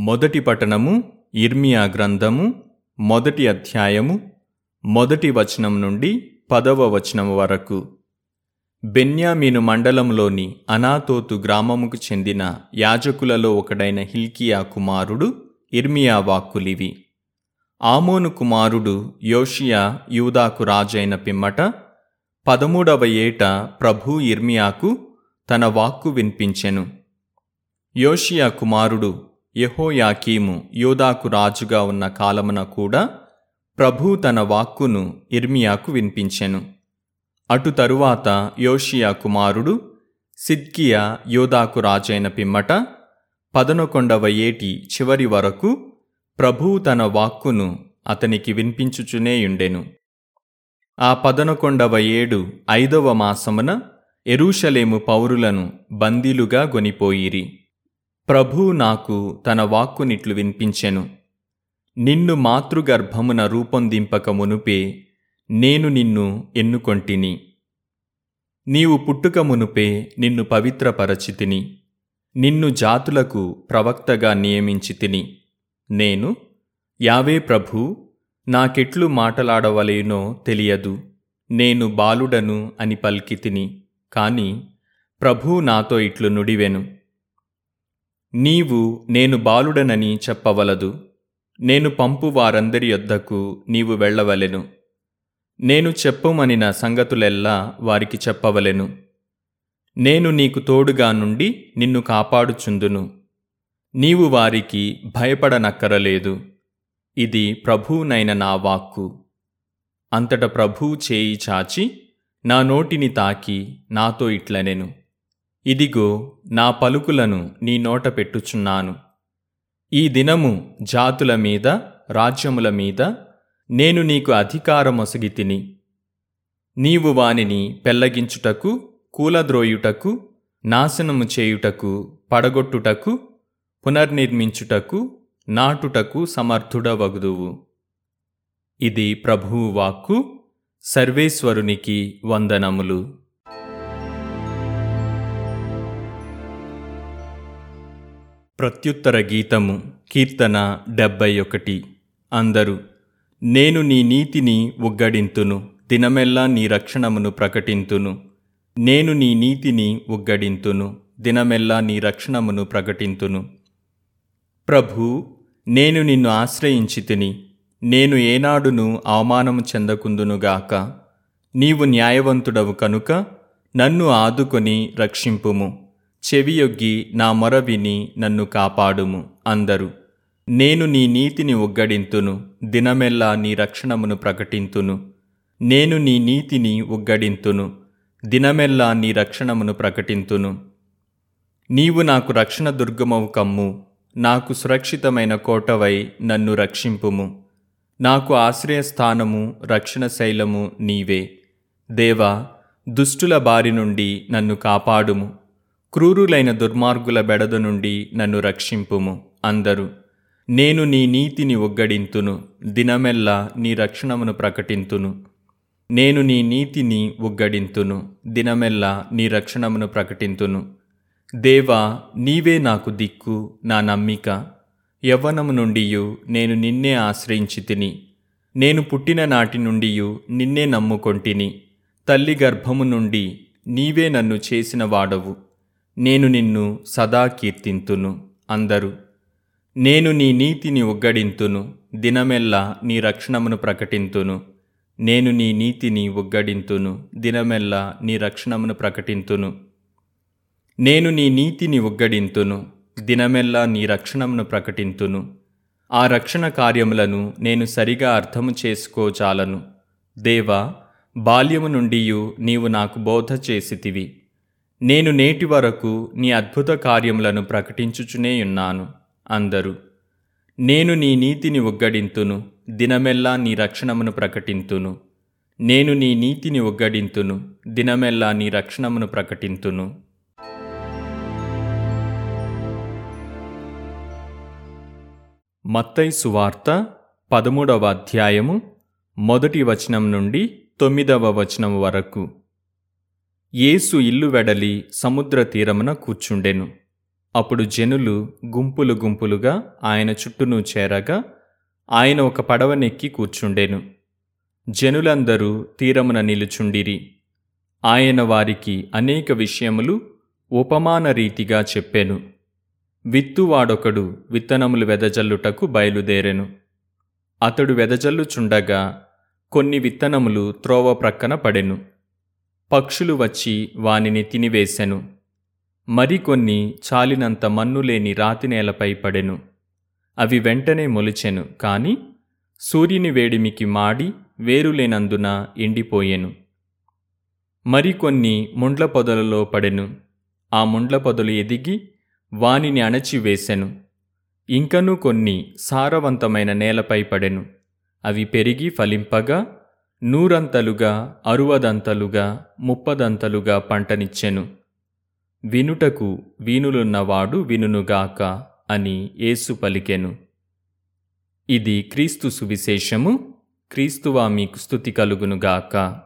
మొదటి పట్టణము ఇర్మియా గ్రంథము మొదటి అధ్యాయము మొదటి వచనం నుండి పదవ వచనం వరకు. బెన్యామీను మండలంలోని అనాతోతు గ్రామముకు చెందిన యాజకులలో ఒకడైన హిల్కియా కుమారుడు ఇర్మియా వాక్కులివి. ఆమోను కుమారుడు యోషియా యూదాకు రాజైన పిమ్మట పదమూడవ ఏట ప్రభు ఇర్మియాకు తన వాక్కు వినిపించెను. యోషియా కుమారుడు యెహోయాకీము యోదాకు రాజుగా ఉన్న కాలమున కూడా ప్రభు తన వాక్కును ఇర్మియాకు వినిపించెను. అటు తరువాత యోషియా కుమారుడు సిద్కియా యోదాకు రాజైన పిమ్మట పదనొకొండవ ఏటి చివరి వరకు ప్రభువు తన వాక్కును అతనికి వినిపించుచునేయుండెను ఆ పదనొకొండవ ఏడు ఐదవ మాసమున ఎరూషలేము పౌరులను బందీలుగా గొనిపోయిరి. ప్రభువు నాకు తన వాక్కునిట్లు వినిపించెను. నిన్ను మాతృగర్భమున రూపొందింపక మునుపే నేను నిన్ను ఎన్నుకొంటిని. నీవు పుట్టుక మునుపే నిన్ను పవిత్రపరచితిని. నిన్ను జాతులకు ప్రవక్తగా నియమించితిని. నేను యావే ప్రభు నాకెట్లు మాటలాడవలేనో తెలియదు. నేను బాలుడను అని పల్కితిని. కాని ప్రభు నాతో ఇట్లు నుడివెను. నీవు నేను బాలుడనని చెప్పవలదు. నేను పంపు వారందరి యొద్దకు నీవు వెళ్ళవలెను. నేను చెప్పుమనిన సంగతులెల్లా వారికి చెప్పవలెను. నేను నీకు తోడుగా నుండి నిన్ను కాపాడుచుందును. నీవు వారికి భయపడనక్కరలేదు. ఇది ప్రభువునైన నా వాక్కు. అంతట ప్రభువు చేయి చాచి నా నోటిని తాకి నాతో ఇట్లనెను. ఇదిగో నా పలుకులను నీ నోట పెట్టుచున్నాను. ఈ దినము జాతుల మీద రాజ్యముల మీద నేను నీకు అధికారమొసగి తిని నీవు వానిని పెల్లగించుటకు కూలద్రోయుటకు నాశనము చేయుటకు పడగొట్టుటకు పునర్నిర్మించుటకు నాటుటకు సమర్థుడవగుదువు. ఇది ప్రభువు వాక్కు సర్వేశ్వరునికి వందనములు. ప్రత్యుత్తర గీతము కీర్తన డెబ్బై ఒకటి అందరు నేను నీ నీతిని ఉగ్గడింతును దినమెల్లా నీ రక్షణమును ప్రకటింతును. నేను నీ నీతిని ఉగ్గడింతును దినమెల్లా నీ రక్షణమును ప్రకటింతును. ప్రభు నేను నిన్ను ఆశ్రయించి తిని నేను ఏనాడును అవమానము చెందకుందునుగాక నీవు న్యాయవంతుడవు కనుక నన్ను ఆదుకొని రక్షింపుము. చెవియొగ్గి నా మొర విని నన్ను కాపాడుము అందరు. నేను నీ నీతిని ఒగ్గడింతును దినమెల్లా నీ రక్షణమును ప్రకటింతును. నేను నీ నీతిని ఒగ్గడింతును దినమెల్లా నీ రక్షణమును ప్రకటింతును. నీవు నాకు రక్షణ దుర్గమవు కమ్ము నాకు సురక్షితమైన కోటవై నన్ను రక్షింపుము. నాకు ఆశ్రయస్థానము రక్షణ శైలము నీవే. దేవా దుష్టుల బారి నుండి నన్ను కాపాడుము. క్రూరులైన దుర్మార్గుల బెడద నుండి నన్ను రక్షింపుము. అందరు నేను నీ నీతిని ఒగ్గడింతును దినమెల్లా నీ రక్షణమును ప్రకటింతును. నేను నీ నీతిని ఒగ్గడింతును దినమెల్లా నీ రక్షణమును ప్రకటింతును. దేవా నీవే నాకు దిక్కు నా నమ్మిక. యవ్వనము నుండియు నేను నిన్నే ఆశ్రయించి తిని నేను పుట్టిన నాటి నుండియు నిన్నే నమ్ముకొంటిని. తల్లి గర్భము నుండి నీవే నన్ను చేసిన వాడవు. నేను నిన్ను సదా కీర్తింతును అందరు. నేను నీ నీతిని ఉగ్గడింతును దినమెల్లా నీ రక్షణమును ప్రకటింతును. నేను నీ నీతిని ఉగ్గడింతును దినమెల్లా నీ రక్షణమును ప్రకటింతును. నేను నీ నీతిని ఉగ్గడింతును దినమెల్లా నీ రక్షణమును ప్రకటింతును. ఆ రక్షణ కార్యములను నేను సరిగా అర్థము చేసుకోచాలను దేవా బాల్యము నుండియు నీవు నాకు బోధ చేసితివి. నేను నేటి వరకు నీ అద్భుత కార్యములను ప్రకటించుచునేయున్నాను అందరు. నేను నీ నీతిని ఒగ్గడింతును దినమెల్లా నీ రక్షణమును ప్రకటింతును. నేను నీ నీతిని ఒగ్గడింతును దినమెల్లా నీ రక్షణమును ప్రకటింతును. మత్తై సువార్త పదమూడవ అధ్యాయము మొదటి వచనం నుండి తొమ్మిదవ వచనం వరకు. యేసు ఇల్లు వెడలి సముద్ర తీరమున కూర్చుండెను. అప్పుడు జనులు గుంపులు గుంపులుగా ఆయన చుట్టూను చేరగా ఆయన ఒక పడవనెక్కి కూర్చుండెను. జనులందరూ తీరమున నిలుచుండిరి. ఆయన వారికి అనేక విషయములు ఉపమాన రీతిగా చెప్పెను. విత్తువాడొకడు విత్తనములు వెదజల్లుటకు బయలుదేరెను. అతడు వెదజల్లుచుండగా కొన్ని విత్తనములు త్రోవ ప్రక్కన పడెను. పక్షులు వచ్చి వానిని తినివేశెను. మరికొన్ని చాలినంత మన్ను లేని రాతి నేలపై పడెను. అవి వెంటనే మొలిచెను కాని సూర్యుని వేడిమికి మాడి వేరులేనందున ఎండిపోయెను. మరికొన్ని ముండ్ల పొదలలో పడెను. ఆ ముండ్ల పొదలు ఎదిగి వానిని అణచివేశెను. ఇంకనూ కొన్ని సారవంతమైన నేలపై పడెను. అవి పెరిగి ఫలింపగా నూరంతలుగా అరువదంతలుగా ముప్పదంతలుగా పంటనిచ్చెను. వినుటకు వీనులున్నవాడు వినునుగాక అని యేసు పలికెను. ఇది క్రీస్తు సువిశేషము. క్రీస్తువా మీకు స్థుతి కలుగునుగాక.